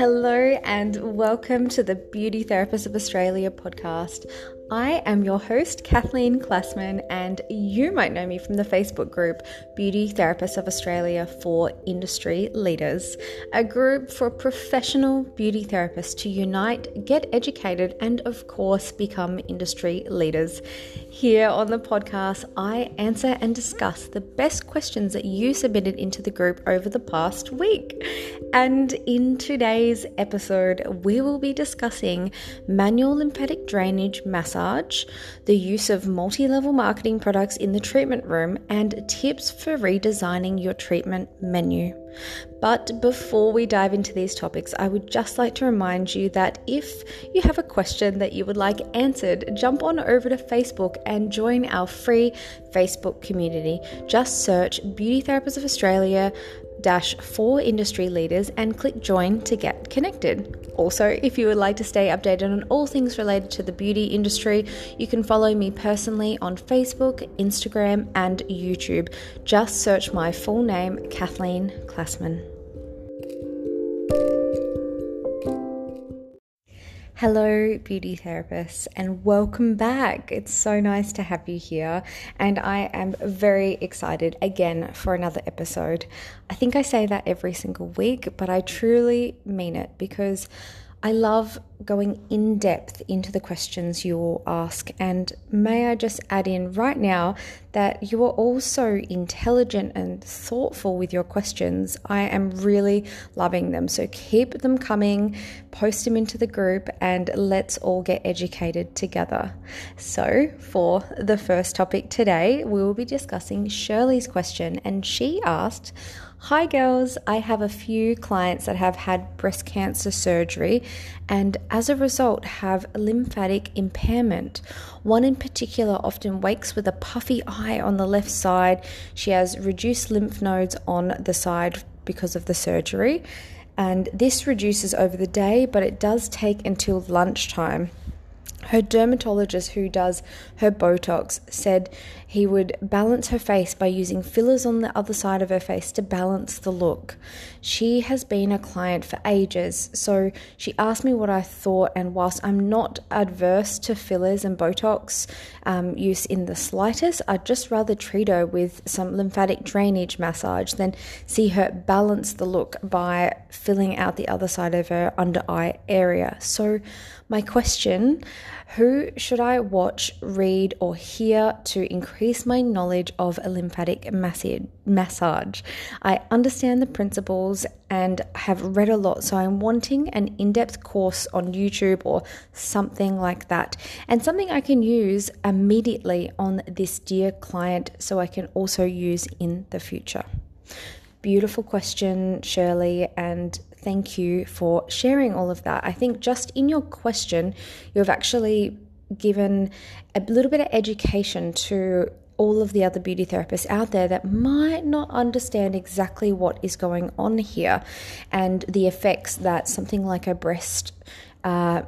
Hello, and welcome to the Beauty Therapist of Australia podcast. I am your host, Kathleen Klassman, and you might know me from the Facebook group Beauty Therapists of Australia for Industry Leaders, a group for professional beauty therapists to unite, get educated, and of course, become industry leaders. Here on the podcast, I answer and discuss the best questions that you submitted into the group over the past week. And in today's episode, we will be discussing manual lymphatic drainage massage massage, the use of multi level marketing products in the treatment room, and tips for redesigning your treatment menu. But before we dive into these topics, I would just like to remind you that if you have a question that you would like answered, jump on over to Facebook and join our free Facebook community. Just search Beauty Therapists of Australia dash four industry leaders and click join to get connected. Also, if you would like to stay updated on all things related to the beauty industry, you can follow me personally on Facebook, Instagram, and YouTube. Just search my full name, Kathleen Klassman. Hello, beauty therapists, and welcome back. It's so nice to have you here, and I am very excited again for another episode. I think I say that every single week, but I truly mean it because I love going in depth into the questions you all ask. And may I just add in right now that you are all so intelligent and thoughtful with your questions. I am really loving them. So keep them coming, post them into the group, and let's all get educated together. So, for the first topic today, we will be discussing Shirley's question. And she asked, Hi, girls. I have a few clients that have had breast cancer surgery and as a result have lymphatic impairment. One in particular often wakes with a puffy eye on the left side. She has reduced lymph nodes on the side because of the surgery. And this reduces over the day, but it does take until lunchtime. Her dermatologist, who does her Botox, said he would balance her face by using fillers on the other side of her face to balance the look. She has been a client for ages, so she asked me what I thought. And whilst I'm not adverse to fillers and Botox um, use in the slightest, I'd just rather treat her with some lymphatic drainage massage than see her balance the look by filling out the other side of her under eye area. So, my question who should I watch, read, or hear to increase my knowledge of a lymphatic massage? I understand the principles and have read a lot, so I'm wanting an in depth course on YouTube or something like that, and something I can use immediately on this dear client so I can also use in the future. Beautiful question, Shirley, and thank you for sharing all of that. I think just in your question, you've actually given a little bit of education to all of the other beauty therapists out there that might not understand exactly what is going on here and the effects that something like a breast uh,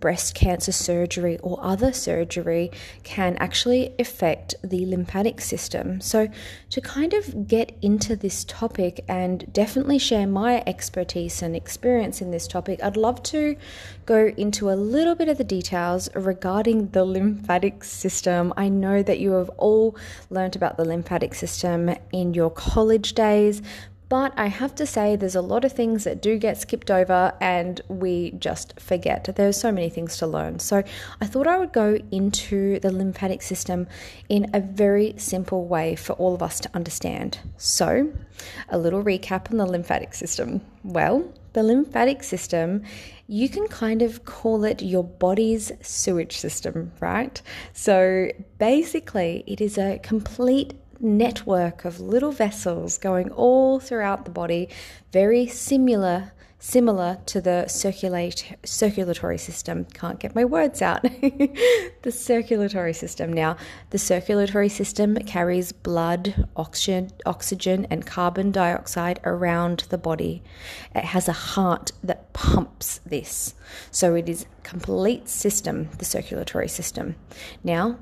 breast cancer surgery or other surgery can actually affect the lymphatic system. So, to kind of get into this topic and definitely share my expertise and experience in this topic, I'd love to go into a little bit of the details regarding the lymphatic system. I know that you have all learned about the lymphatic system in your college days, but I have to say, there's a lot of things that do get skipped over and we just forget. There's so many things to learn. So I thought I would go into the lymphatic system in a very simple way for all of us to understand. So, a little recap on the lymphatic system. Well, the lymphatic system, you can kind of call it your body's sewage system, right? So basically, it is a complete network of little vessels going all throughout the body, very similar similar to the circulate circulatory system. Can't get my words out. the circulatory system. Now, the circulatory system carries blood, oxygen, oxygen and carbon dioxide around the body. It has a heart that pumps this. So it is complete system, the circulatory system. Now,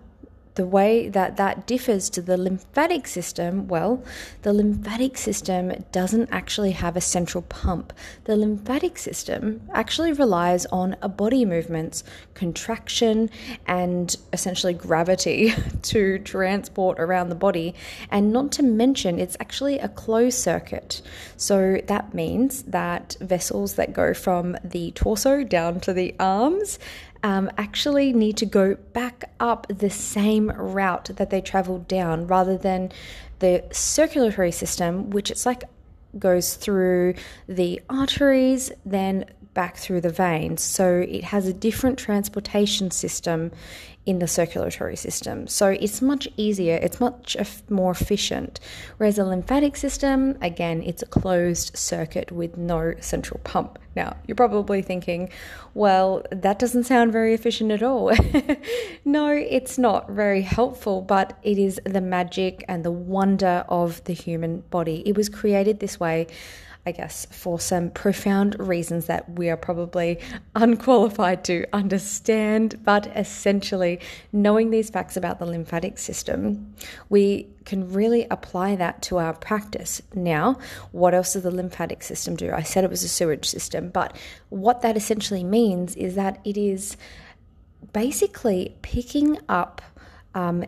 the way that that differs to the lymphatic system, well, the lymphatic system doesn't actually have a central pump. The lymphatic system actually relies on a body movements, contraction, and essentially gravity to transport around the body. And not to mention, it's actually a closed circuit. So that means that vessels that go from the torso down to the arms um, actually need to go back up the same route that they traveled down rather than the circulatory system, which it's like goes through the arteries, then back through the veins. So it has a different transportation system in the circulatory system. So it's much easier, it's much more efficient. Whereas a lymphatic system, again, it's a closed circuit with no central pump. Now, you're probably thinking, well, that doesn't sound very efficient at all. no, it's not very helpful, but it is the magic and the wonder of the human body. It was created this way I guess, for some profound reasons that we are probably unqualified to understand. But essentially, knowing these facts about the lymphatic system, we can really apply that to our practice. Now, what else does the lymphatic system do? I said it was a sewage system, but what that essentially means is that it is basically picking up um,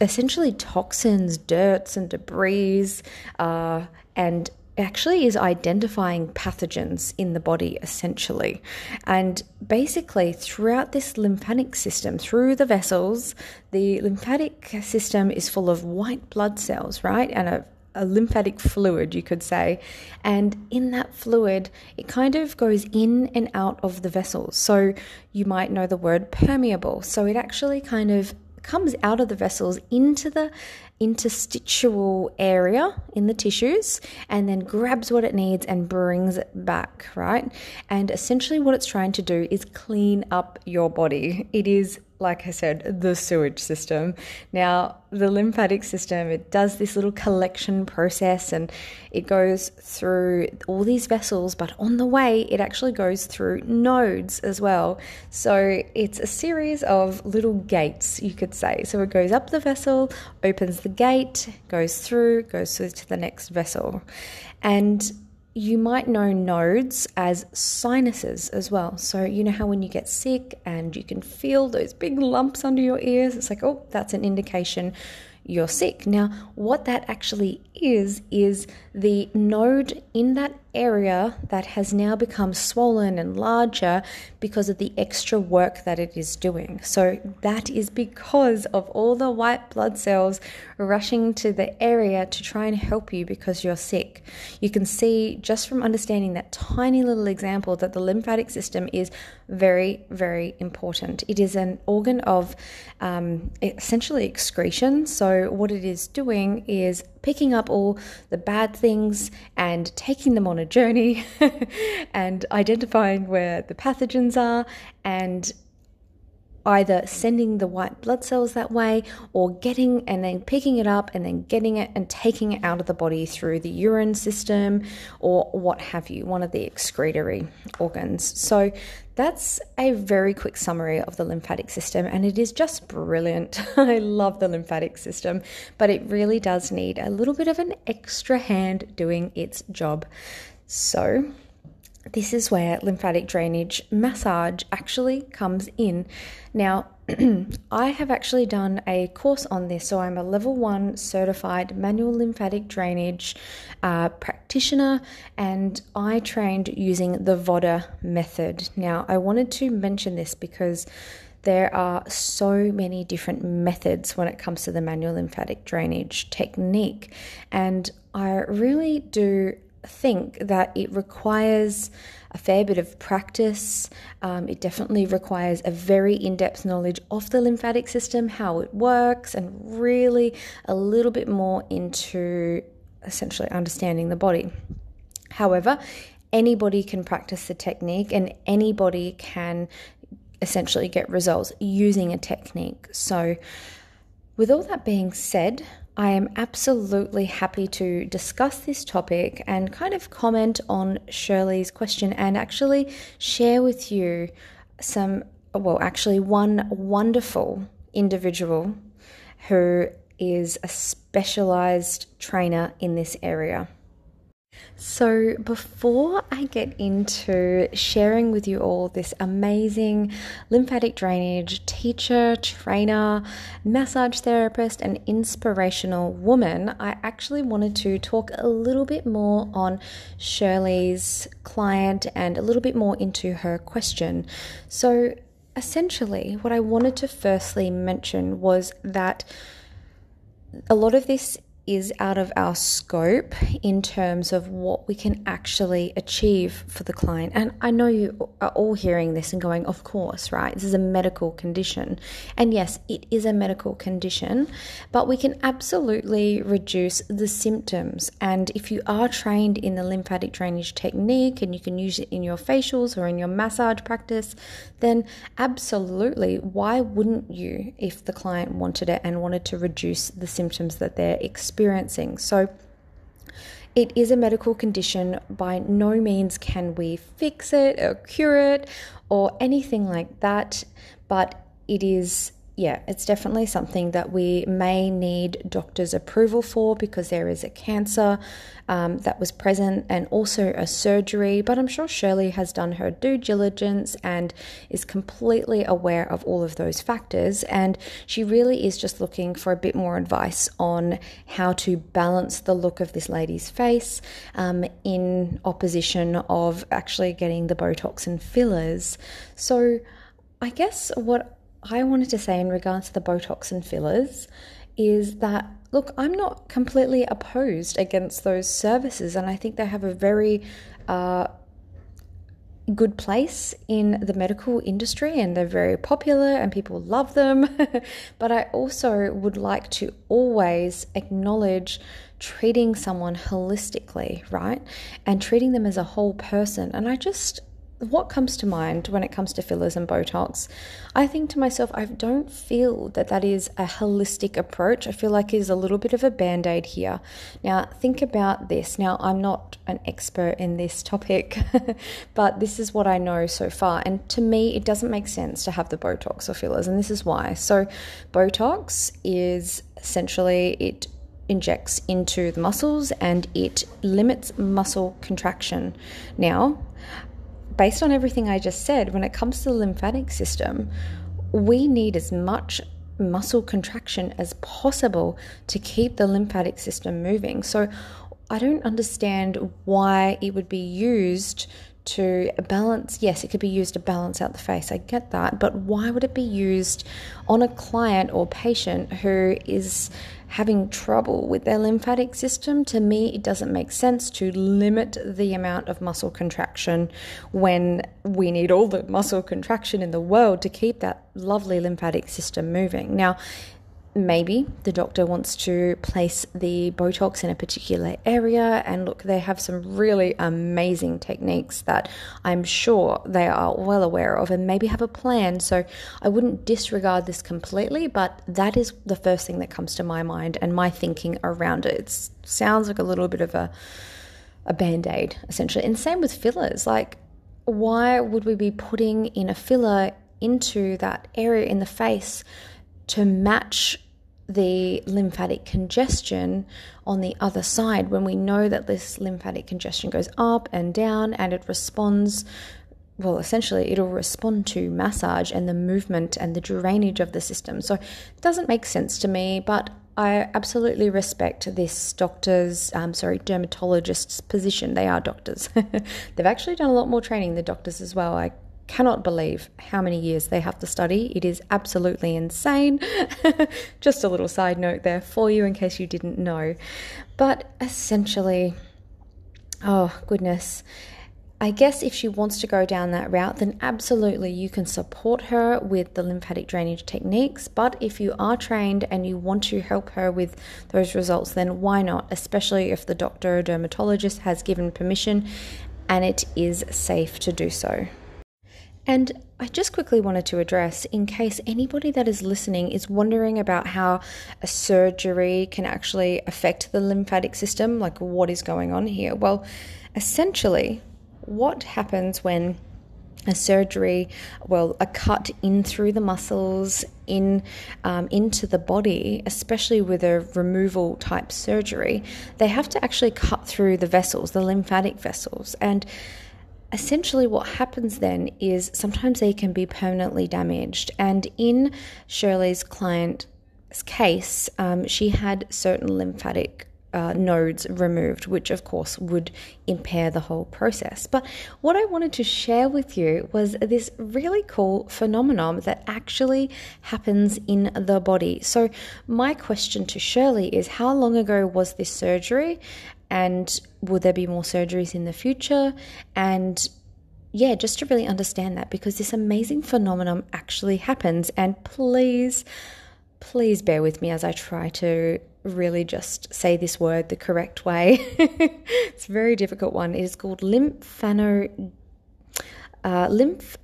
essentially toxins, dirts, and debris, uh, and actually is identifying pathogens in the body essentially. And basically, throughout this lymphatic system, through the vessels, the lymphatic system is full of white blood cells, right? And a a lymphatic fluid, you could say. And in that fluid, it kind of goes in and out of the vessels. So you might know the word permeable. So it actually kind of comes out of the vessels into the interstitial area in the tissues and then grabs what it needs and brings it back, right? And essentially, what it's trying to do is clean up your body. It is like I said, the sewage system. Now, the lymphatic system, it does this little collection process and it goes through all these vessels, but on the way, it actually goes through nodes as well. So it's a series of little gates, you could say. So it goes up the vessel, opens the gate, goes through, goes through to the next vessel. And you might know nodes as sinuses as well. So, you know how when you get sick and you can feel those big lumps under your ears, it's like, oh, that's an indication you're sick. Now, what that actually is, is the node in that area that has now become swollen and larger because of the extra work that it is doing. So, that is because of all the white blood cells rushing to the area to try and help you because you're sick. You can see just from understanding that tiny little example that the lymphatic system is very, very important. It is an organ of um, essentially excretion. So, what it is doing is picking up all the bad things and taking them on a journey and identifying where the pathogens are and either sending the white blood cells that way or getting and then picking it up and then getting it and taking it out of the body through the urine system or what have you, one of the excretory organs. So that's a very quick summary of the lymphatic system, and it is just brilliant. I love the lymphatic system, but it really does need a little bit of an extra hand doing its job. So, this is where lymphatic drainage massage actually comes in. Now, I have actually done a course on this, so I'm a level one certified manual lymphatic drainage uh, practitioner, and I trained using the Vodder method. Now, I wanted to mention this because there are so many different methods when it comes to the manual lymphatic drainage technique, and I really do think that it requires a fair bit of practice. Um, it definitely requires a very in depth knowledge of the lymphatic system, how it works, and really a little bit more into essentially understanding the body. However, anybody can practice the technique and anybody can essentially get results using a technique. So, with all that being said, I am absolutely happy to discuss this topic and kind of comment on Shirley's question and actually share with you some, well, actually, one wonderful individual who is a specialized trainer in this area. So, before I get into sharing with you all this amazing lymphatic drainage teacher, trainer, massage therapist, and inspirational woman, I actually wanted to talk a little bit more on Shirley's client and a little bit more into her question. So, essentially, what I wanted to firstly mention was that a lot of this is out of our scope in terms of what we can actually achieve for the client. And I know you are all hearing this and going, of course, right? This is a medical condition. And yes, it is a medical condition, but we can absolutely reduce the symptoms. And if you are trained in the lymphatic drainage technique and you can use it in your facials or in your massage practice, then absolutely, why wouldn't you if the client wanted it and wanted to reduce the symptoms that they're experiencing? So, it is a medical condition. By no means can we fix it or cure it or anything like that, but it is yeah, it's definitely something that we may need doctor's approval for because there is a cancer um, that was present and also a surgery. But I'm sure Shirley has done her due diligence and is completely aware of all of those factors. And she really is just looking for a bit more advice on how to balance the look of this lady's face um, in opposition of actually getting the Botox and fillers. So, I guess what I wanted to say in regards to the Botox and fillers is that look, I'm not completely opposed against those services, and I think they have a very uh, good place in the medical industry and they're very popular and people love them. but I also would like to always acknowledge treating someone holistically, right? And treating them as a whole person. And I just what comes to mind when it comes to fillers and Botox? I think to myself, I don't feel that that is a holistic approach. I feel like it is a little bit of a band aid here. Now, think about this. Now, I'm not an expert in this topic, but this is what I know so far. And to me, it doesn't make sense to have the Botox or fillers, and this is why. So, Botox is essentially it injects into the muscles and it limits muscle contraction. Now, based on everything I just said, when it comes to the lymphatic system, we need as much muscle contraction as possible to keep the lymphatic system moving. So I don't understand why it would be used to balance. Yes, it could be used to balance out the face. I get that. But why would it be used on a client or patient who is having trouble with their lymphatic system, to me, it doesn't make sense to limit the amount of muscle contraction when we need all the muscle contraction in the world to keep that lovely lymphatic system moving. Now, maybe the doctor wants to place the Botox in a particular area. And look, they have some really amazing techniques that I'm sure they are well aware of and maybe have a plan. So I wouldn't disregard this completely, but that is the first thing that comes to my mind and my thinking around it. It sounds like a little bit of a a band aid, essentially. And same with fillers. Like, why would we be putting in a filler into that area in the face to match the lymphatic congestion on the other side when we know that this lymphatic congestion goes up and down and it responds well essentially it'll respond to massage and the movement and the drainage of the system so it doesn't make sense to me but I absolutely respect this doctor's, um, sorry, dermatologist's position. They are doctors. They've actually done a lot more training than doctors as well. I cannot believe how many years they have to study. It is absolutely insane. Just a little side note there for you in case you didn't know. But essentially, oh goodness. I guess if she wants to go down that route, then absolutely you can support her with the lymphatic drainage techniques. But if you are trained and you want to help her with those results, then why not? Especially if the doctor or dermatologist has given permission and it is safe to do so. And I just quickly wanted to address, in case anybody that is listening is wondering about how a surgery can actually affect the lymphatic system, like what is going on here. Well, essentially, what happens when a surgery, well, a cut in through the muscles, in um, into the body, especially with a removal type surgery, they have to actually cut through the vessels, the lymphatic vessels, and essentially what happens then is sometimes they can be permanently damaged. And in Shirley's client's case, um, she had certain lymphatic uh, nodes removed, which of course would impair the whole process. But what I wanted to share with you was this really cool phenomenon that actually happens in the body. So, my question to Shirley is how long ago was this surgery? And will there be more surgeries in the future? And yeah, just to really understand that because this amazing phenomenon actually happens. And please, please bear with me as I try to really just say this word the correct way. it's a very difficult one. It is called lymphano, uh, lymph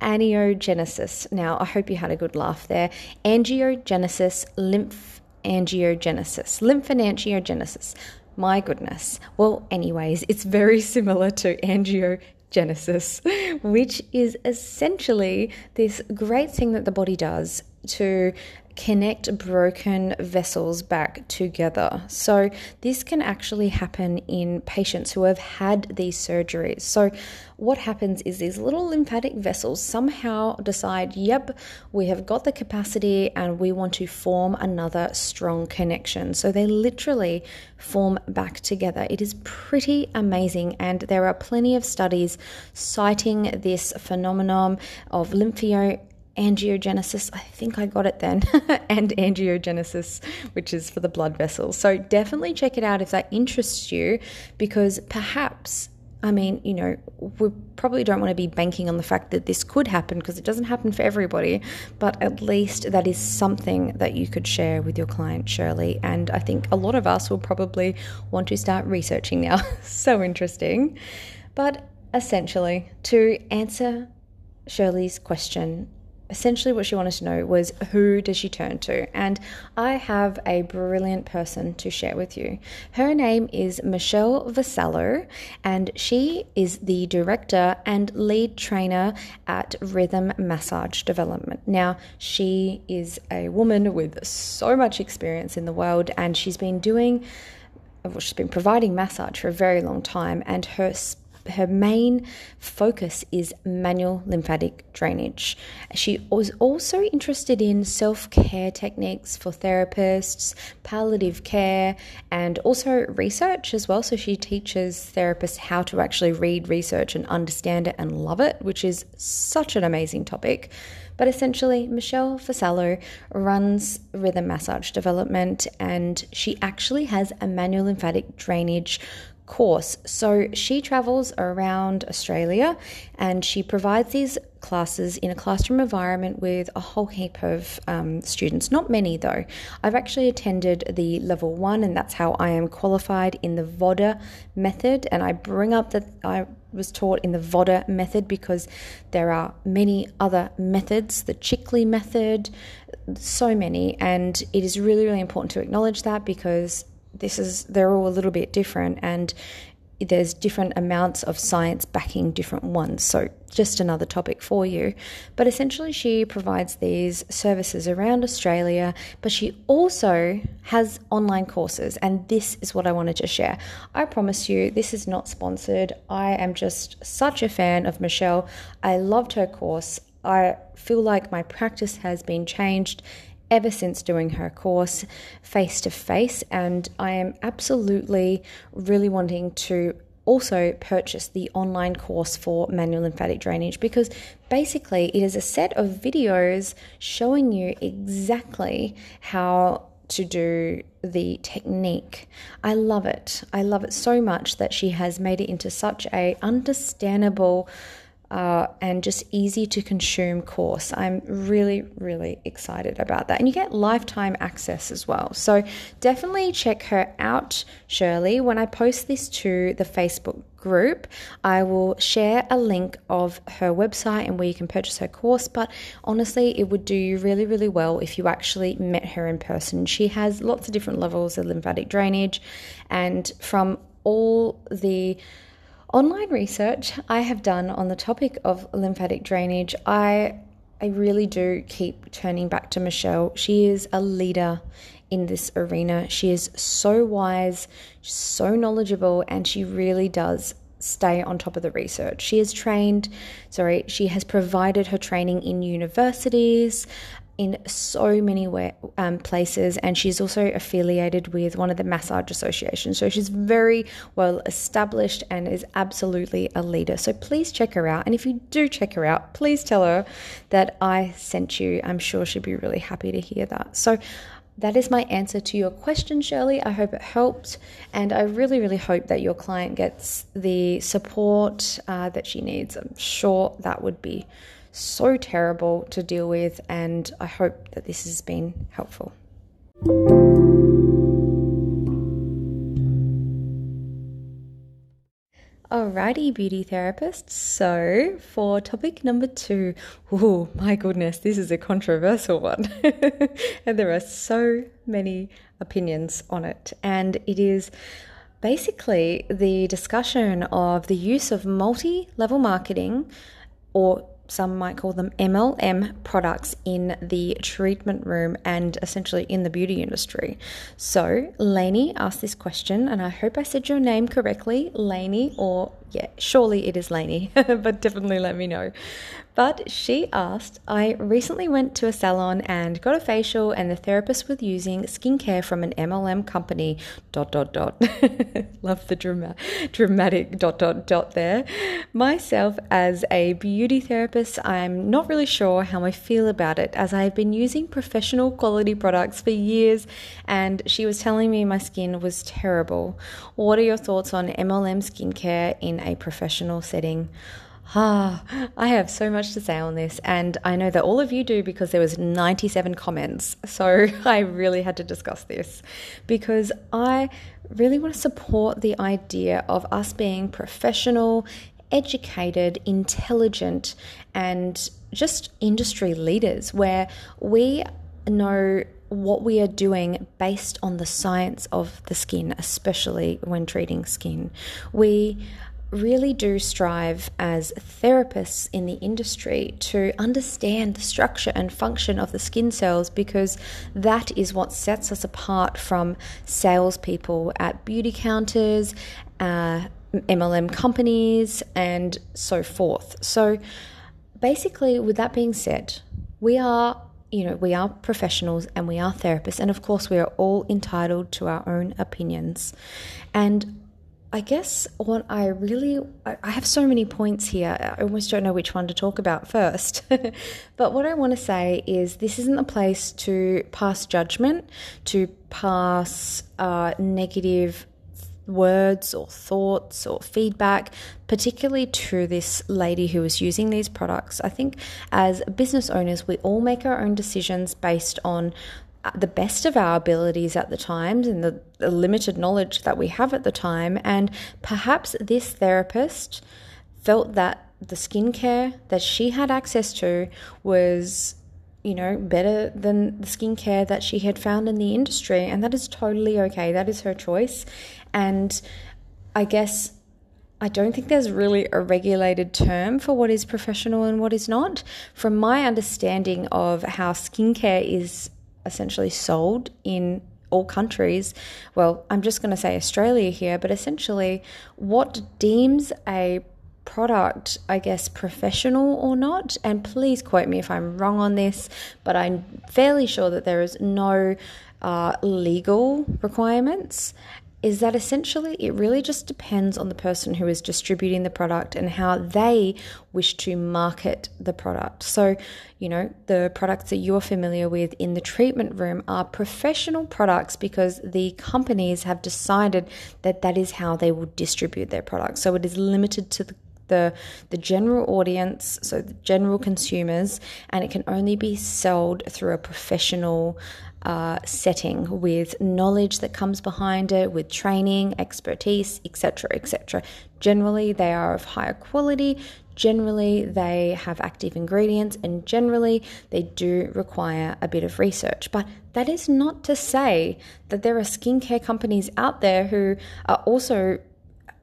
angiogenesis. Now, I hope you had a good laugh there. Angiogenesis, lymph angiogenesis, lymphanangiogenesis. My goodness. Well, anyways, it's very similar to angiogenesis, which is essentially this great thing that the body does to connect broken vessels back together. So, this can actually happen in patients who have had these surgeries. So, what happens is these little lymphatic vessels somehow decide, yep, we have got the capacity and we want to form another strong connection. So, they literally form back together. It is pretty amazing, and there are plenty of studies citing this phenomenon of lymphio angiogenesis. I think I got it then, and angiogenesis, which is for the blood vessels. So definitely check it out if that interests you, because perhaps. I mean, you know, we probably don't want to be banking on the fact that this could happen because it doesn't happen for everybody, but at least that is something that you could share with your client, Shirley. And I think a lot of us will probably want to start researching now. so interesting. But essentially, to answer Shirley's question essentially what she wanted to know was who does she turn to? And i have a brilliant person to share with you. Her name is michelle vasallo and she is the director and lead trainer at rhythm massage development. Now she is a woman with so much experience in the world and she's been doing well, she's been providing massage for a very long time and her her main focus is manual lymphatic drainage. She was also interested in self care techniques for therapists, palliative care, and also research as well. So she teaches therapists how to actually read research and understand it and love it, which is such an amazing topic. But essentially, Michelle Vasallo runs rhythm massage development and she actually has a manual lymphatic drainage course. So she travels around Australia and she provides these classes in a classroom environment with a whole heap of um, students. Not many though. I've actually attended the level one, and that's how I am qualified in the Vodder method. And I bring up that I was taught in the Vodder method because there are many other methods, the Chikly method, so many, and it is really, really important to acknowledge that because this is they're all a little bit different and there's different amounts of science backing different ones. So, just another topic for you. But essentially, she provides these services around Australia, but she also has online courses. And this is what I wanted to share. I promise you, this is not sponsored. I am just such a fan of Michelle. I loved her course. I feel like my practice has been changed ever since doing her course face to face, and I am absolutely really wanting to also purchase the online course for manual lymphatic drainage because basically it is a set of videos showing you exactly how to do the technique. I love it. I love it so much that she has made it into such a understandable uh, and just easy to consume course. I'm really, really excited about that. And you get lifetime access as well. So definitely check her out, Shirley. When I post this to the Facebook group, I will share a link of her website and where you can purchase her course. But honestly, it would do you really, really well if you actually met her in person. She has lots of different levels of lymphatic drainage, and from all the online research I have done on the topic of lymphatic drainage, I I really do keep turning back to Michelle. She is a leader in this arena. She is so wise, so knowledgeable, and she really does stay on top of the research. She has trained, sorry, she has provided her training in universities, in so many way, um, places, and she's also affiliated with one of the massage associations. So she's very well established and is absolutely a leader. So please check her out. And if you do check her out, please tell her that I sent you. I'm sure she'd be really happy to hear that. So that is my answer to your question, Shirley. I hope it helped, and I really, really hope that your client gets the support uh, that she needs. I'm sure that would be so terrible to deal with, and I hope that this has been helpful. Alrighty, beauty therapists. So, for topic number two, oh my goodness, this is a controversial one. and there are so many opinions on it. And it is basically the discussion of the use of multi level marketing or some might call them MLM products in the treatment room and essentially in the beauty industry. So, Lainey asked this question, and I hope I said your name correctly, Lainey, or yeah, surely it is Lainey, but definitely let me know. But she asked, I recently went to a salon and got a facial, and the therapist was using skincare from an MLM company. Dot dot dot. Love the drama, dramatic dot dot dot there. Myself, as a beauty therapist, I'm not really sure how I feel about it, as I've been using professional quality products for years, and she was telling me my skin was terrible. What are your thoughts on MLM skincare in a professional setting? Ah, I have so much to say on this, and I know that all of you do because there was 97 comments. So I really had to discuss this because I really want to support the idea of us being professional, educated, intelligent, and just industry leaders where we know what we are doing based on the science of the skin, especially when treating skin. We really do strive as therapists in the industry to understand the structure and function of the skin cells because that is what sets us apart from salespeople at beauty counters, uh, MLM companies, and so forth. So, basically, with that being said, we are you know, we are professionals and we are therapists, and of course, we are all entitled to our own opinions. And I guess what I really, I have so many points here. I almost don't know which one to talk about first. but what I want to say is this isn't a place to pass judgment, to pass uh, negative words or thoughts or feedback, particularly to this lady who was using these products. I think as business owners, we all make our own decisions based on the best of our abilities at the times and the, the limited knowledge that we have at the time. And perhaps this therapist felt that the skincare that she had access to was you know, better than the skincare that she had found in the industry. And that is totally okay. That is her choice. And I guess I don't think there's really a regulated term for what is professional and what is not. From my understanding of how skincare is essentially sold in all countries. Well, I'm just going to say Australia here, but essentially, what deems a product, I guess, professional or not, and please quote me if I'm wrong on this, but I'm fairly sure that there is no uh, legal requirements is that essentially it really just depends on the person who is distributing the product and how they wish to market the product. So, you know, the products that you're familiar with in the treatment room are professional products because the companies have decided that that is how they will distribute their products. So it is limited to the the, the general audience, so the general consumers, and it can only be sold through a professional uh, setting with knowledge that comes behind it, with training, expertise, etc., etc. Generally, they are of higher quality. Generally, they have active ingredients, and generally, they do require a bit of research. But that is not to say that there are skincare companies out there who are also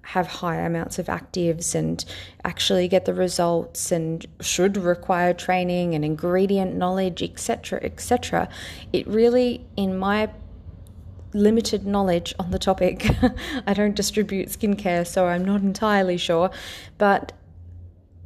have high amounts of actives and actually get the results and should require training and ingredient knowledge etc etc it really in my limited knowledge on the topic i don't distribute skincare so i'm not entirely sure but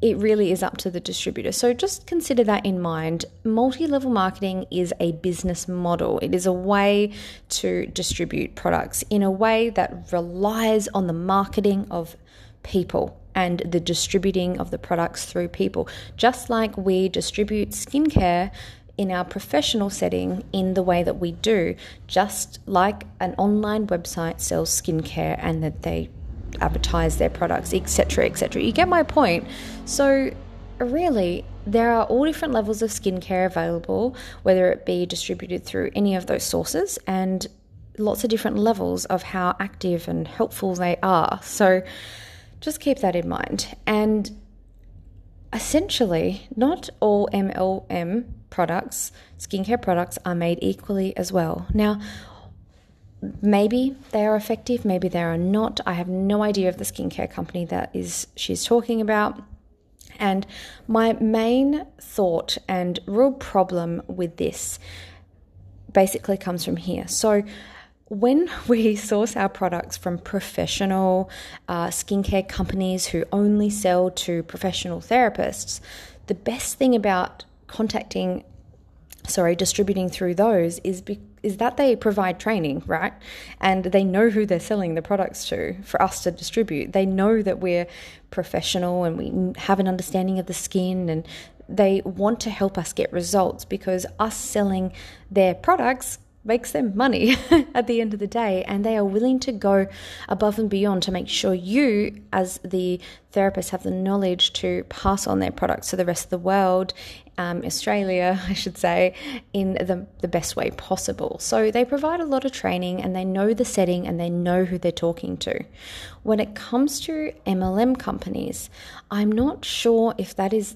it really is up to the distributor. So just consider that in mind. Multi level marketing is a business model, it is a way to distribute products in a way that relies on the marketing of people and the distributing of the products through people. Just like we distribute skincare in our professional setting in the way that we do, just like an online website sells skincare and that they advertise their products, etc., etc. You get my point. So, really, there are all different levels of skincare available, whether it be distributed through any of those sources, and lots of different levels of how active and helpful they are. So, just keep that in mind. And essentially, not all MLM products, skincare products, are made equally as well. Now, maybe they are effective, maybe they are not. I have no idea of the skincare company that is she's talking about. And my main thought and real problem with this basically comes from here. So, when we source our products from professional uh, skincare companies who only sell to professional therapists, the best thing about contacting, sorry, distributing through those is is that they provide training, right? And they know who they're selling the products to for us to distribute. They know that we're professional and we have an understanding of the skin and they want to help us get results because us selling their products makes them money at the end of the day and they are willing to go above and beyond to make sure you as the therapist have the knowledge to pass on their products to the rest of the world um, australia i should say in the, the best way possible so they provide a lot of training and they know the setting and they know who they're talking to when it comes to mlm companies i'm not sure if that is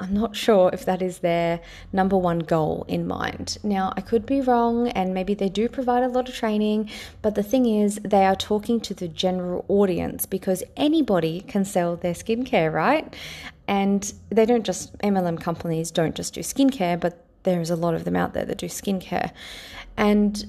I'm not sure if that is their number one goal in mind. Now, I could be wrong, and maybe they do provide a lot of training, but the thing is, they are talking to the general audience because anybody can sell their skincare, right? And they don't just, MLM companies don't just do skincare, but there's a lot of them out there that do skincare. And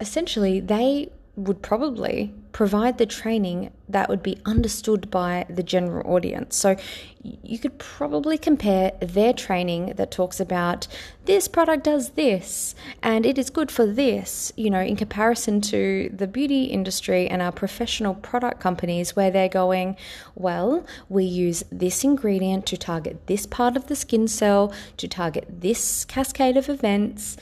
essentially, they would probably provide the training that would be understood by the general audience. So you could probably compare their training that talks about this product does this and it is good for this, you know, in comparison to the beauty industry and our professional product companies where they're going, well, we use this ingredient to target this part of the skin cell, to target this cascade of events,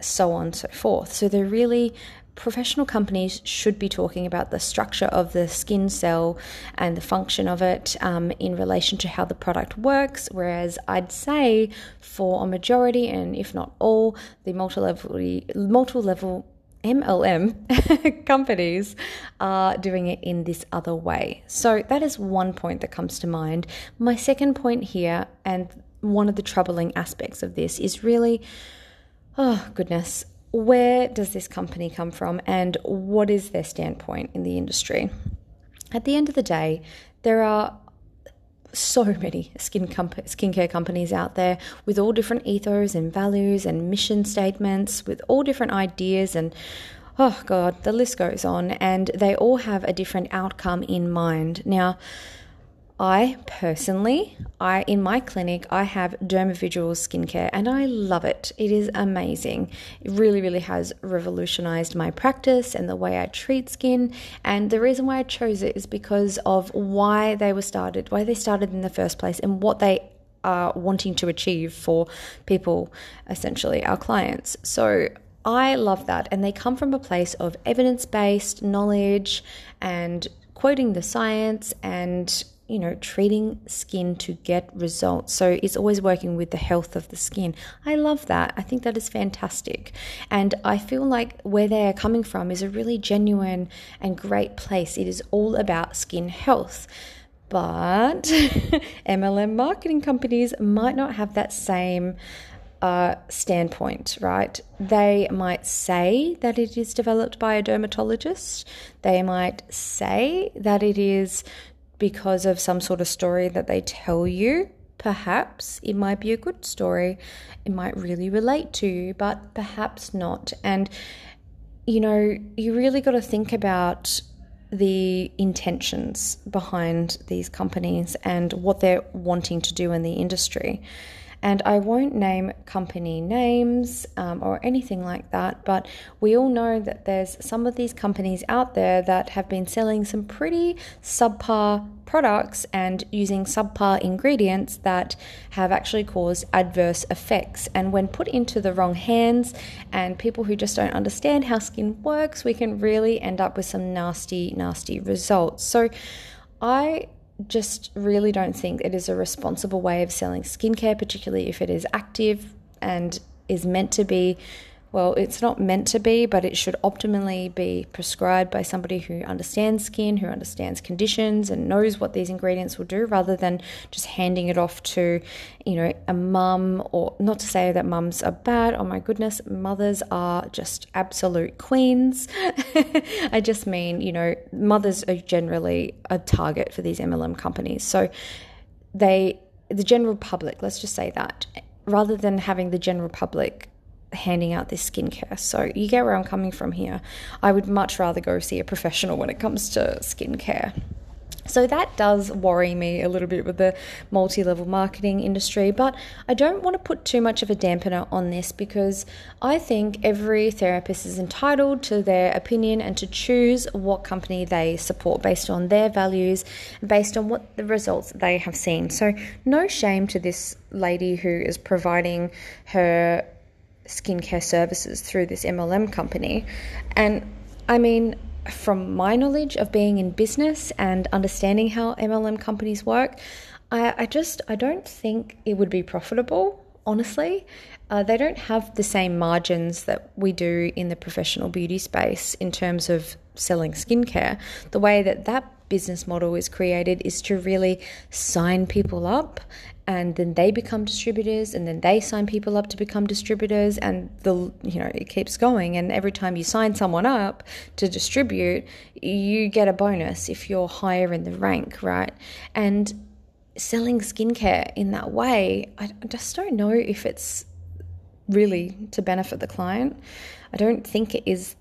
so on and so forth. So they're really professional companies should be talking about the structure of the skin cell and the function of it um, in relation to how the product works. Whereas I'd say for a majority, and if not all, the multi-level, multi-level MLM companies are doing it in this other way. So that is one point that comes to mind. My second point here, and one of the troubling aspects of this, is really, oh goodness, where does this company come from and what is their standpoint in the industry? At the end of the day, there are so many skin comp- skincare companies out there with all different ethos and values and mission statements, with all different ideas and oh god, the list goes on, and they all have a different outcome in mind. Now, I personally, I in my clinic, I have Dermaviduals skincare and I love it. It is amazing. It really, really has revolutionized my practice and the way I treat skin. And the reason why I chose it is because of why they were started, why they started in the first place, and what they are wanting to achieve for people, essentially our clients. So I love that. And they come from a place of evidence based knowledge and quoting the science and you know, treating skin to get results. So it's always working with the health of the skin. I love that. I think that is fantastic. And I feel like where they are coming from is a really genuine and great place. It is all about skin health. But MLM marketing companies might not have that same uh, standpoint, right? They might say that it is developed by a dermatologist. They might say that it is because of some sort of story that they tell you. Perhaps it might be a good story. It might really relate to you, but perhaps not. And, you know, you really got to think about the intentions behind these companies and what they're wanting to do in the industry. And I won't name company names um, or anything like that, but we all know that there's some of these companies out there that have been selling some pretty subpar products and using subpar ingredients that have actually caused adverse effects. And when put into the wrong hands and people who just don't understand how skin works, we can really end up with some nasty, nasty results. So I just really don't think it is a responsible way of selling skincare, particularly if it is active and is meant to be well, it's not meant to be, but it should optimally be prescribed by somebody who understands skin, who understands conditions, and knows what these ingredients will do, rather than just handing it off to, you know, a mum. Or not to say that mums are bad. Oh my goodness, mothers are just absolute queens. I just mean, you know, mothers are generally a target for these MLM companies. So they, the general public, let's just say that, rather than having the general public handing out this skincare. So you get where I'm coming from here. I would much rather go see a professional when it comes to skincare. So that does worry me a little bit with the multi level marketing industry, but I don't want to put too much of a dampener on this because I think every therapist is entitled to their opinion and to choose what company they support based on their values, based on what the results they have seen. So, no shame to this lady who is providing her skincare services through this MLM company. And I mean, from my knowledge of being in business and understanding how MLM companies work, I, I just I don't think it would be profitable. Honestly, uh, they don't have the same margins that we do in the professional beauty space in terms of selling skincare. The way that that business model is created is to really sign people up and then they become distributors and then they sign people up to become distributors and the you know it keeps going. And every time you sign someone up to distribute you get a bonus if you're higher in the rank right? And selling skincare in that way i just don't know if it's really to benefit the client. I don't think it is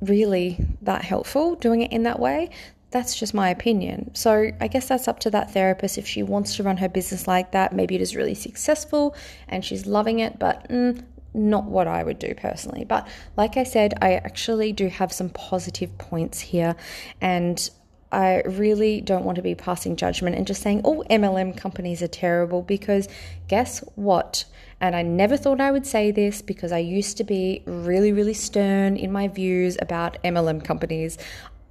really that helpful doing it in that way that's just my opinion. So I guess that's up to that therapist if she wants to run her business like that. Maybe it is really successful and she's loving it, but mm, not what I would do personally. But like I said, I actually do have some positive points here and I really don't want to be passing judgment and just saying, oh, MLM companies are terrible because guess what? And I never thought I would say this because I used to be really, really stern in my views about MLM companies.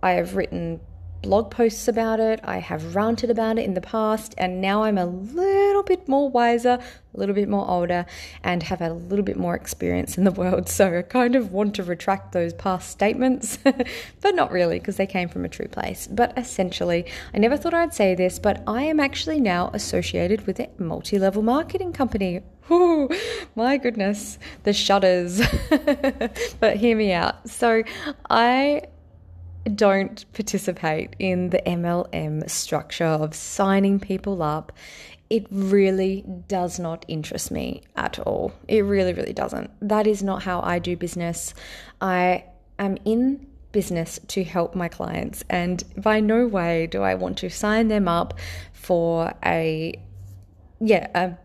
I have written blog posts about it, I have ranted about it in the past, and now I'm a little bit more wiser, a little bit more older, and have had a little bit more experience in the world. So I kind of want to retract those past statements, but not really because they came from a true place. But essentially, I never thought I'd say this, but I am actually now associated with a multi level marketing company. Ooh, my goodness, the shudders. but hear me out. So I don't participate in the MLM structure of signing people up. It really does not interest me at all. It really, really doesn't. That is not how I do business. I am in business to help my clients, and by no way do I want to sign them up for a yeah, a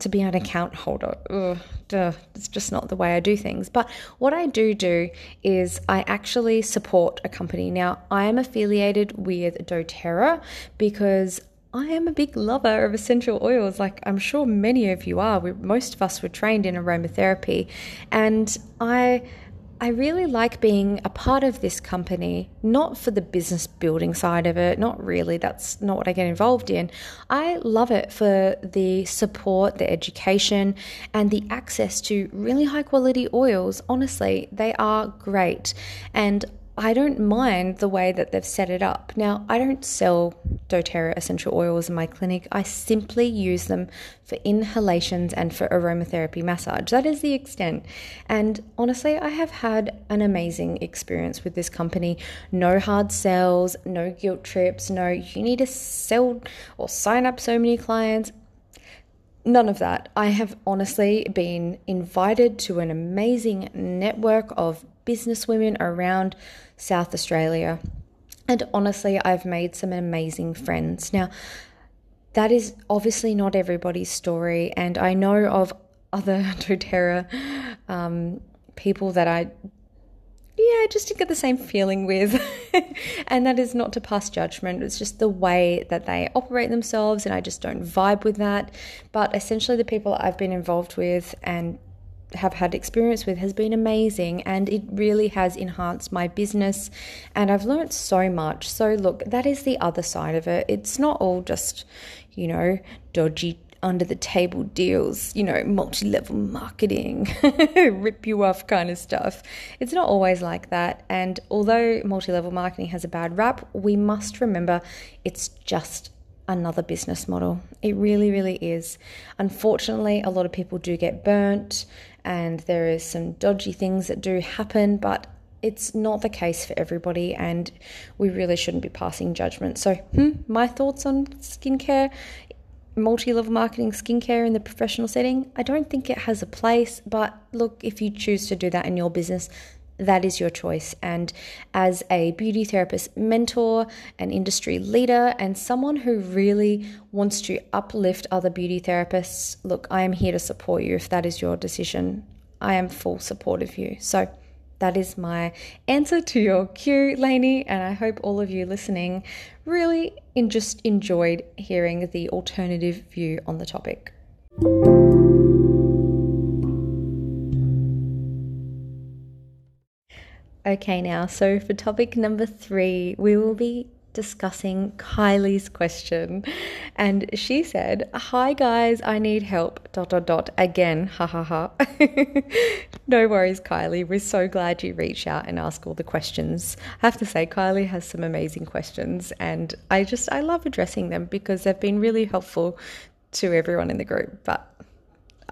to be an mm. account holder. Ugh, duh, it's just not the way I do things. But what I do do is I actually support a company. Now, I am affiliated with doTERRA because I am a big lover of essential oils, like I'm sure many of you are. We, most of us were trained in aromatherapy, and I I really like being a part of this company, not for the business building side of it, not really, that's not what I get involved in. I love it for the support, the education, and the access to really high quality oils. Honestly, they are great. And I don't mind the way that they've set it up. Now, I don't sell doTERRA essential oils in my clinic. I simply use them for inhalations and for aromatherapy massage. That is the extent. And honestly, I have had an amazing experience with this company. No hard sells, no guilt trips, no you need to sell or sign up so many clients. None of that. I have honestly been invited to an amazing network of businesswomen around South Australia. And honestly, I've made some amazing friends. Now, that is obviously not everybody's story, and I know of other doTERRA um, people that I, yeah, just didn't get the same feeling with. and that is not to pass judgment, it's just the way that they operate themselves, and I just don't vibe with that. But essentially, the people I've been involved with and have had experience with has been amazing and it really has enhanced my business and I've learned so much. So, look, that is the other side of it. It's not all just, you know, dodgy under the table deals, you know, multi level marketing, rip you off kind of stuff. It's not always like that. And although multi level marketing has a bad rap, we must remember it's just another business model. It really, really is. Unfortunately, a lot of people do get burnt and there is some dodgy things that do happen, but it's not the case for everybody, and we really shouldn't be passing judgment. So, hmm, my thoughts on skincare, multi level marketing skincare in the professional setting, I don't think it has a place, but look, if you choose to do that in your business, that is your choice. And as a beauty therapist mentor, an industry leader, and someone who really wants to uplift other beauty therapists, look, I am here to support you if that is your decision. I am full support of you. So that is my answer to your cue, Lainey, and I hope all of you listening really just enjoyed hearing the alternative view on the topic. Okay, now, so for topic number three, we will be discussing Kylie's question. And she said, Hi guys, I need help. Dot dot dot again. Ha ha ha. no worries, Kylie. We're so glad you reach out and ask all the questions. I have to say, Kylie has some amazing questions, and I just I love addressing them because they've been really helpful to everyone in the group. But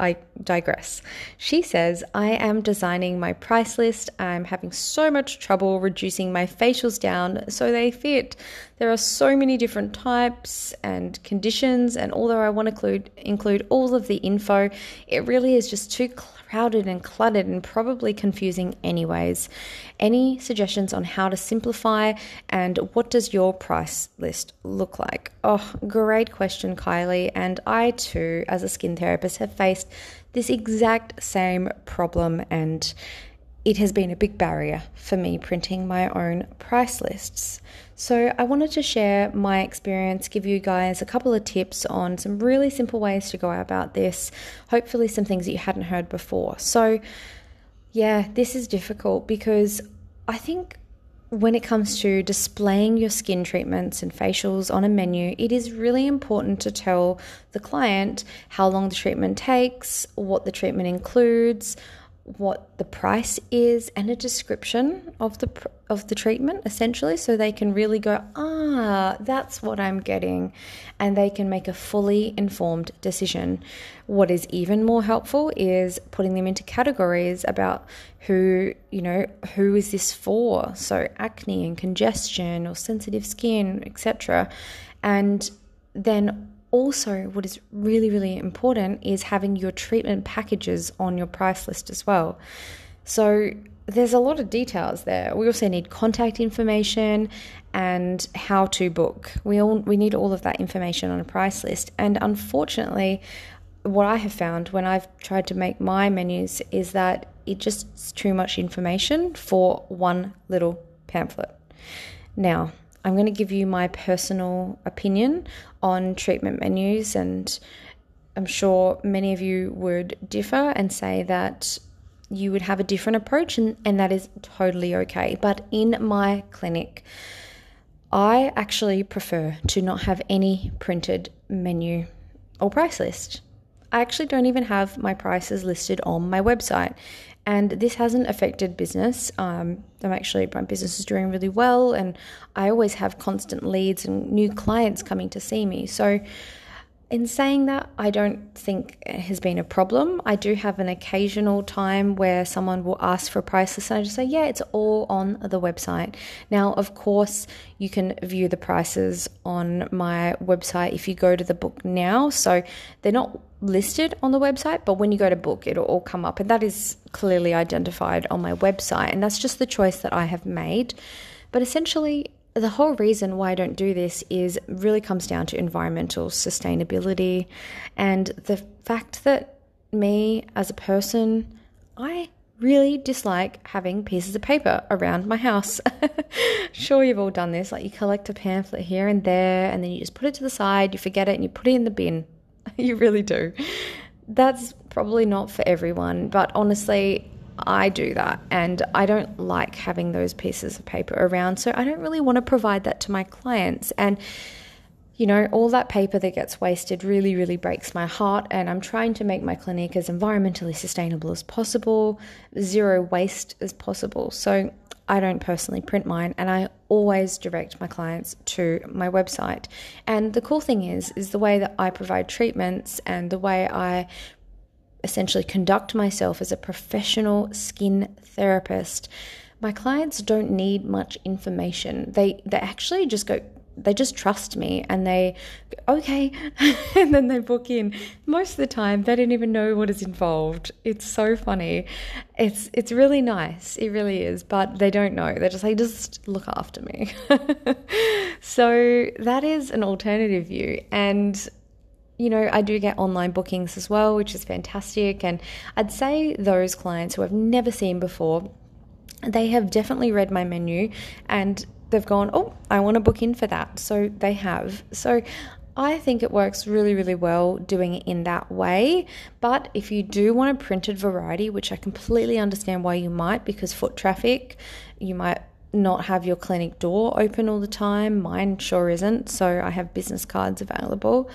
I digress. She says, I am designing my price list. I'm having so much trouble reducing my facials down so they fit. There are so many different types and conditions, and although I want to include, include all of the info, it really is just too crowded and cluttered and probably confusing, anyways. Any suggestions on how to simplify and what does your price list look like? Oh, great question, Kylie. And I too, as a skin therapist, have faced this exact same problem and it has been a big barrier for me printing my own price lists. So, I wanted to share my experience, give you guys a couple of tips on some really simple ways to go about this, hopefully, some things that you hadn't heard before. So, yeah, this is difficult because I think when it comes to displaying your skin treatments and facials on a menu, it is really important to tell the client how long the treatment takes, what the treatment includes, what the price is and a description of the of the treatment essentially so they can really go ah that's what I'm getting and they can make a fully informed decision. What is even more helpful is putting them into categories about who you know who is this for? So acne and congestion or sensitive skin etc and then also, what is really, really important is having your treatment packages on your price list as well. So, there's a lot of details there. We also need contact information and how to book. We all we need all of that information on a price list. And unfortunately, what I have found when I've tried to make my menus is that it just too much information for one little pamphlet. Now, I'm going to give you my personal opinion on treatment menus, and I'm sure many of you would differ and say that you would have a different approach, and, and that is totally okay. But in my clinic, I actually prefer to not have any printed menu or price list. I actually don't even have my prices listed on my website. And this hasn't affected business. Um, I'm actually, my business is doing really well, and I always have constant leads and new clients coming to see me. So, in saying that, I don't think it has been a problem. I do have an occasional time where someone will ask for a price list, and I just say, yeah, it's all on the website. Now, of course, you can view the prices on my website if you go to the book now. So they're not listed on the website, but when you go to book, it'll all come up, and that is clearly identified on my website. And that's just the choice that I have made. But essentially, the whole reason why I don't do this is really comes down to environmental sustainability and the fact that me as a person, I really dislike having pieces of paper around my house. sure, you've all done this. Like you collect a pamphlet here and there, and then you just put it to the side, you forget it, and you put it in the bin. you really do. That's probably not for everyone, but honestly, I do that and I don't like having those pieces of paper around. So I don't really want to provide that to my clients. And, you know, all that paper that gets wasted really, really breaks my heart. And I'm trying to make my clinic as environmentally sustainable as possible, zero waste as possible. So I don't personally print mine and I always direct my clients to my website. And the cool thing is is the way that I provide treatments and the way I essentially conduct myself as a professional skin therapist, my clients don't need much information. They they actually just go they just trust me and they okay. And then they book in. Most of the time they don't even know what is involved. It's so funny. It's it's really nice. It really is. But they don't know. They're just like just look after me. So that is an alternative view. And you know, I do get online bookings as well, which is fantastic. And I'd say those clients who I've never seen before, they have definitely read my menu and they've gone, oh, I want to book in for that. So they have. So I think it works really, really well doing it in that way. But if you do want a printed variety, which I completely understand why you might, because foot traffic, you might not have your clinic door open all the time. Mine sure isn't. So I have business cards available.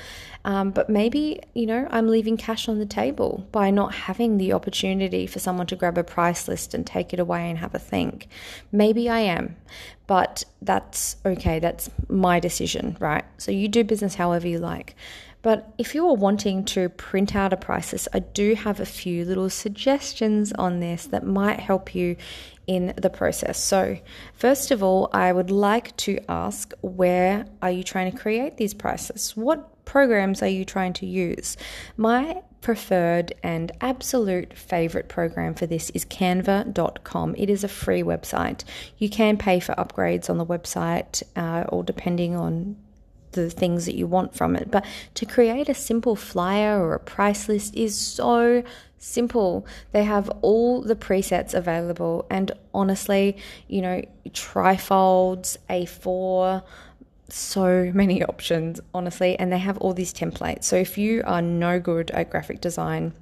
Um, but maybe, you know, I'm leaving cash on the table by not having the opportunity for someone to grab a price list and take it away and have a think. Maybe I am, but that's okay. That's my decision, right? So you do business however you like. But if you are wanting to print out a price list, I do have a few little suggestions on this that might help you in the process. So, first of all, I would like to ask where are you trying to create these prices? What programs are you trying to use? My preferred and absolute favorite program for this is canva.com. It is a free website. You can pay for upgrades on the website uh, or depending on the things that you want from it. But to create a simple flyer or a price list is so simple. They have all the presets available, and honestly, you know, trifolds, A4, so many options, honestly, and they have all these templates. So if you are no good at graphic design,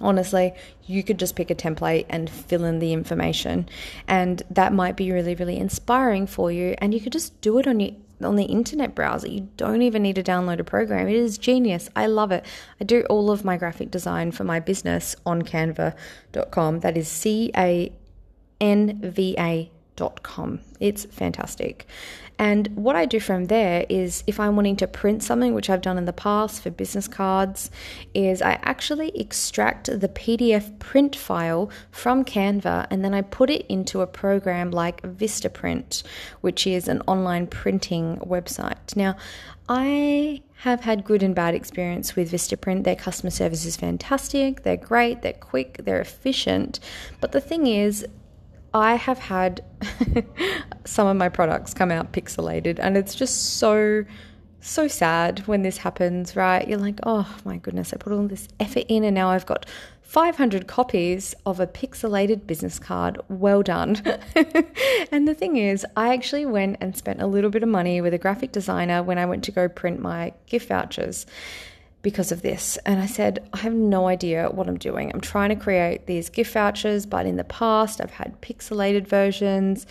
honestly, you could just pick a template and fill in the information, and that might be really, really inspiring for you. And you could just do it on your on the internet browser. You don't even need to download a program. It is genius. I love it. I do all of my graphic design for my business on canva.com. That is C A N V A.com. It's fantastic. And what I do from there is if I'm wanting to print something, which I've done in the past for business cards, is I actually extract the PDF print file from Canva and then I put it into a program like Vistaprint, which is an online printing website. Now, I have had good and bad experience with Vistaprint. Their customer service is fantastic. They're great, they're quick, they're efficient. But the thing is, I have had some of my products come out pixelated, and it's just so, so sad when this happens, right? You're like, oh my goodness, I put all this effort in, and now I've got 500 copies of a pixelated business card. Well done. and the thing is, I actually went and spent a little bit of money with a graphic designer when I went to go print my gift vouchers because of this. And I said, I have no idea what I'm doing. I'm trying to create these gift vouchers, but in the past I've had pixelated versions,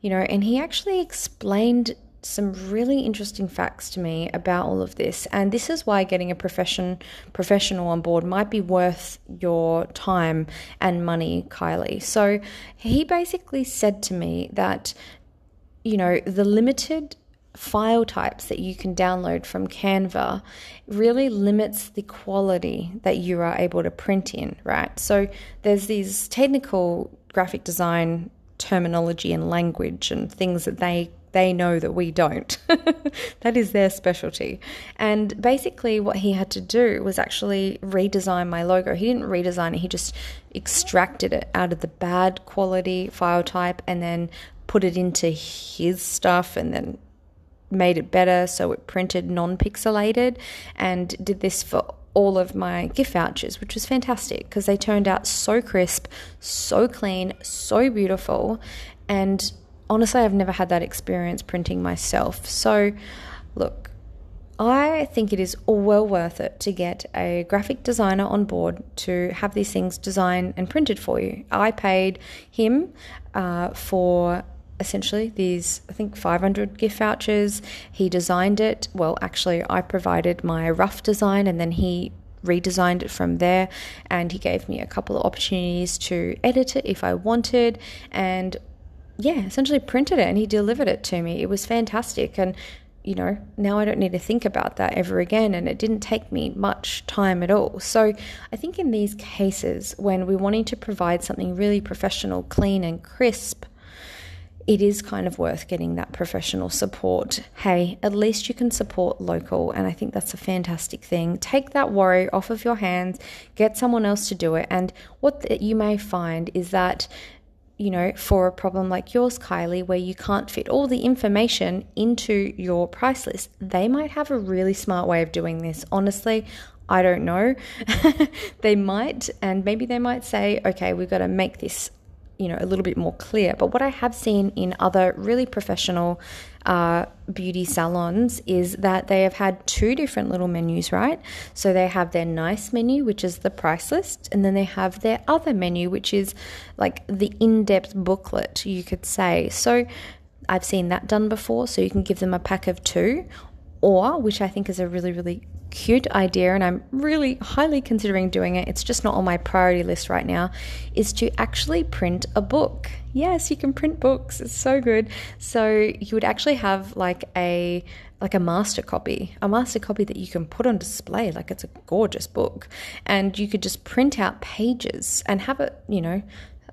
you know, and he actually explained some really interesting facts to me about all of this and this is why getting a profession professional on board might be worth your time and money Kylie so he basically said to me that you know the limited file types that you can download from Canva really limits the quality that you are able to print in, right? So there's these technical graphic design terminology and language and things that they they know that we don't. that is their specialty. And basically, what he had to do was actually redesign my logo. He didn't redesign it, he just extracted it out of the bad quality file type and then put it into his stuff and then made it better so it printed non pixelated and did this for all of my gift vouchers, which was fantastic because they turned out so crisp, so clean, so beautiful. And honestly, I've never had that experience printing myself. So, look, I think it is all well worth it to get a graphic designer on board to have these things designed and printed for you. I paid him uh, for essentially these, I think, 500 gift vouchers. He designed it. Well, actually, I provided my rough design and then he redesigned it from there and he gave me a couple of opportunities to edit it if I wanted and yeah essentially printed it and he delivered it to me it was fantastic and you know now I don't need to think about that ever again and it didn't take me much time at all so I think in these cases when we're wanting to provide something really professional clean and crisp it is kind of worth getting that professional support. Hey, at least you can support local, and I think that's a fantastic thing. Take that worry off of your hands, get someone else to do it. And what you may find is that you know, for a problem like yours, Kylie, where you can't fit all the information into your price list, they might have a really smart way of doing this. Honestly, I don't know. they might, and maybe they might say, okay, we've got to make this you know a little bit more clear. But what I have seen in other really professional uh, beauty salons is that they have had two different little menus, right? So they have their nice menu, which is the price list, and then they have their other menu, which is like the in depth booklet, you could say. So I've seen that done before. So you can give them a pack of two, or which I think is a really, really cute idea, and I'm really highly considering doing it. It's just not on my priority list right now, is to actually print a book. Yes, you can print books. It's so good. So you would actually have like a like a master copy, a master copy that you can put on display like it's a gorgeous book. And you could just print out pages and have it, you know,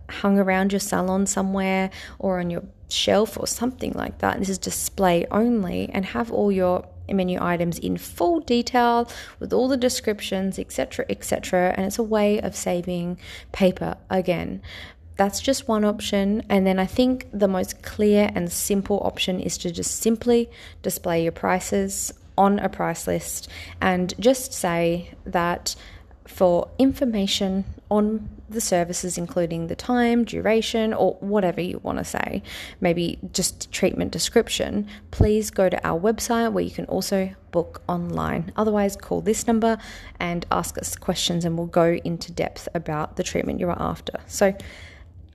hung around your salon somewhere or on your shelf or something like that. This is display only and have all your menu items in full detail with all the descriptions, etc., etc. And it's a way of saving paper again. That's just one option. And then I think the most clear and simple option is to just simply display your prices on a price list and just say that for information on the services, including the time, duration, or whatever you want to say, maybe just treatment description, please go to our website where you can also book online. Otherwise, call this number and ask us questions, and we'll go into depth about the treatment you are after. So,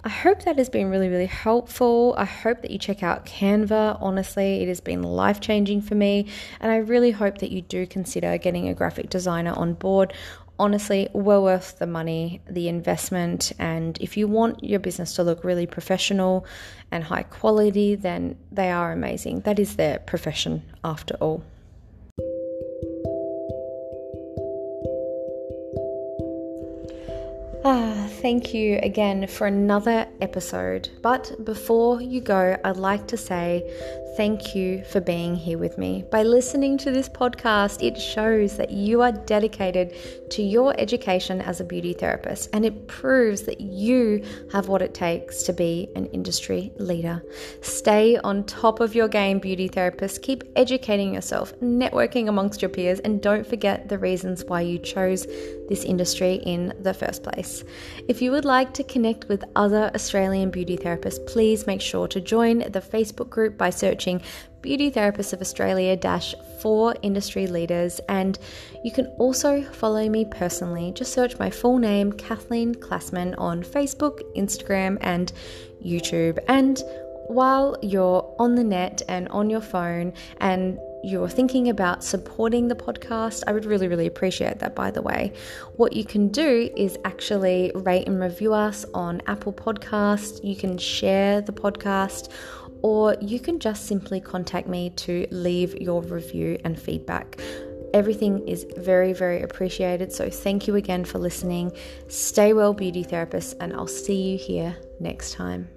I hope that has been really, really helpful. I hope that you check out Canva. Honestly, it has been life changing for me. And I really hope that you do consider getting a graphic designer on board honestly well worth the money, the investment. And if you want your business to look really professional and high quality, then they are amazing. That is their profession after all. Ah, thank you again for another episode. But before you go, I'd like to say Thank you for being here with me. By listening to this podcast, it shows that you are dedicated to your education as a beauty therapist and it proves that you have what it takes to be an industry leader. Stay on top of your game, beauty therapist. Keep educating yourself, networking amongst your peers, and don't forget the reasons why you chose this industry in the first place. If you would like to connect with other Australian beauty therapists, please make sure to join the Facebook group by searching Beauty Therapists of Australia for industry leaders. And you can also follow me personally. Just search my full name, Kathleen Klassman, on Facebook, Instagram, and YouTube. And while you're on the net and on your phone and you're thinking about supporting the podcast, I would really, really appreciate that, by the way. What you can do is actually rate and review us on Apple Podcast. You can share the podcast, or you can just simply contact me to leave your review and feedback. Everything is very, very appreciated. So, thank you again for listening. Stay well, beauty therapists, and I'll see you here next time.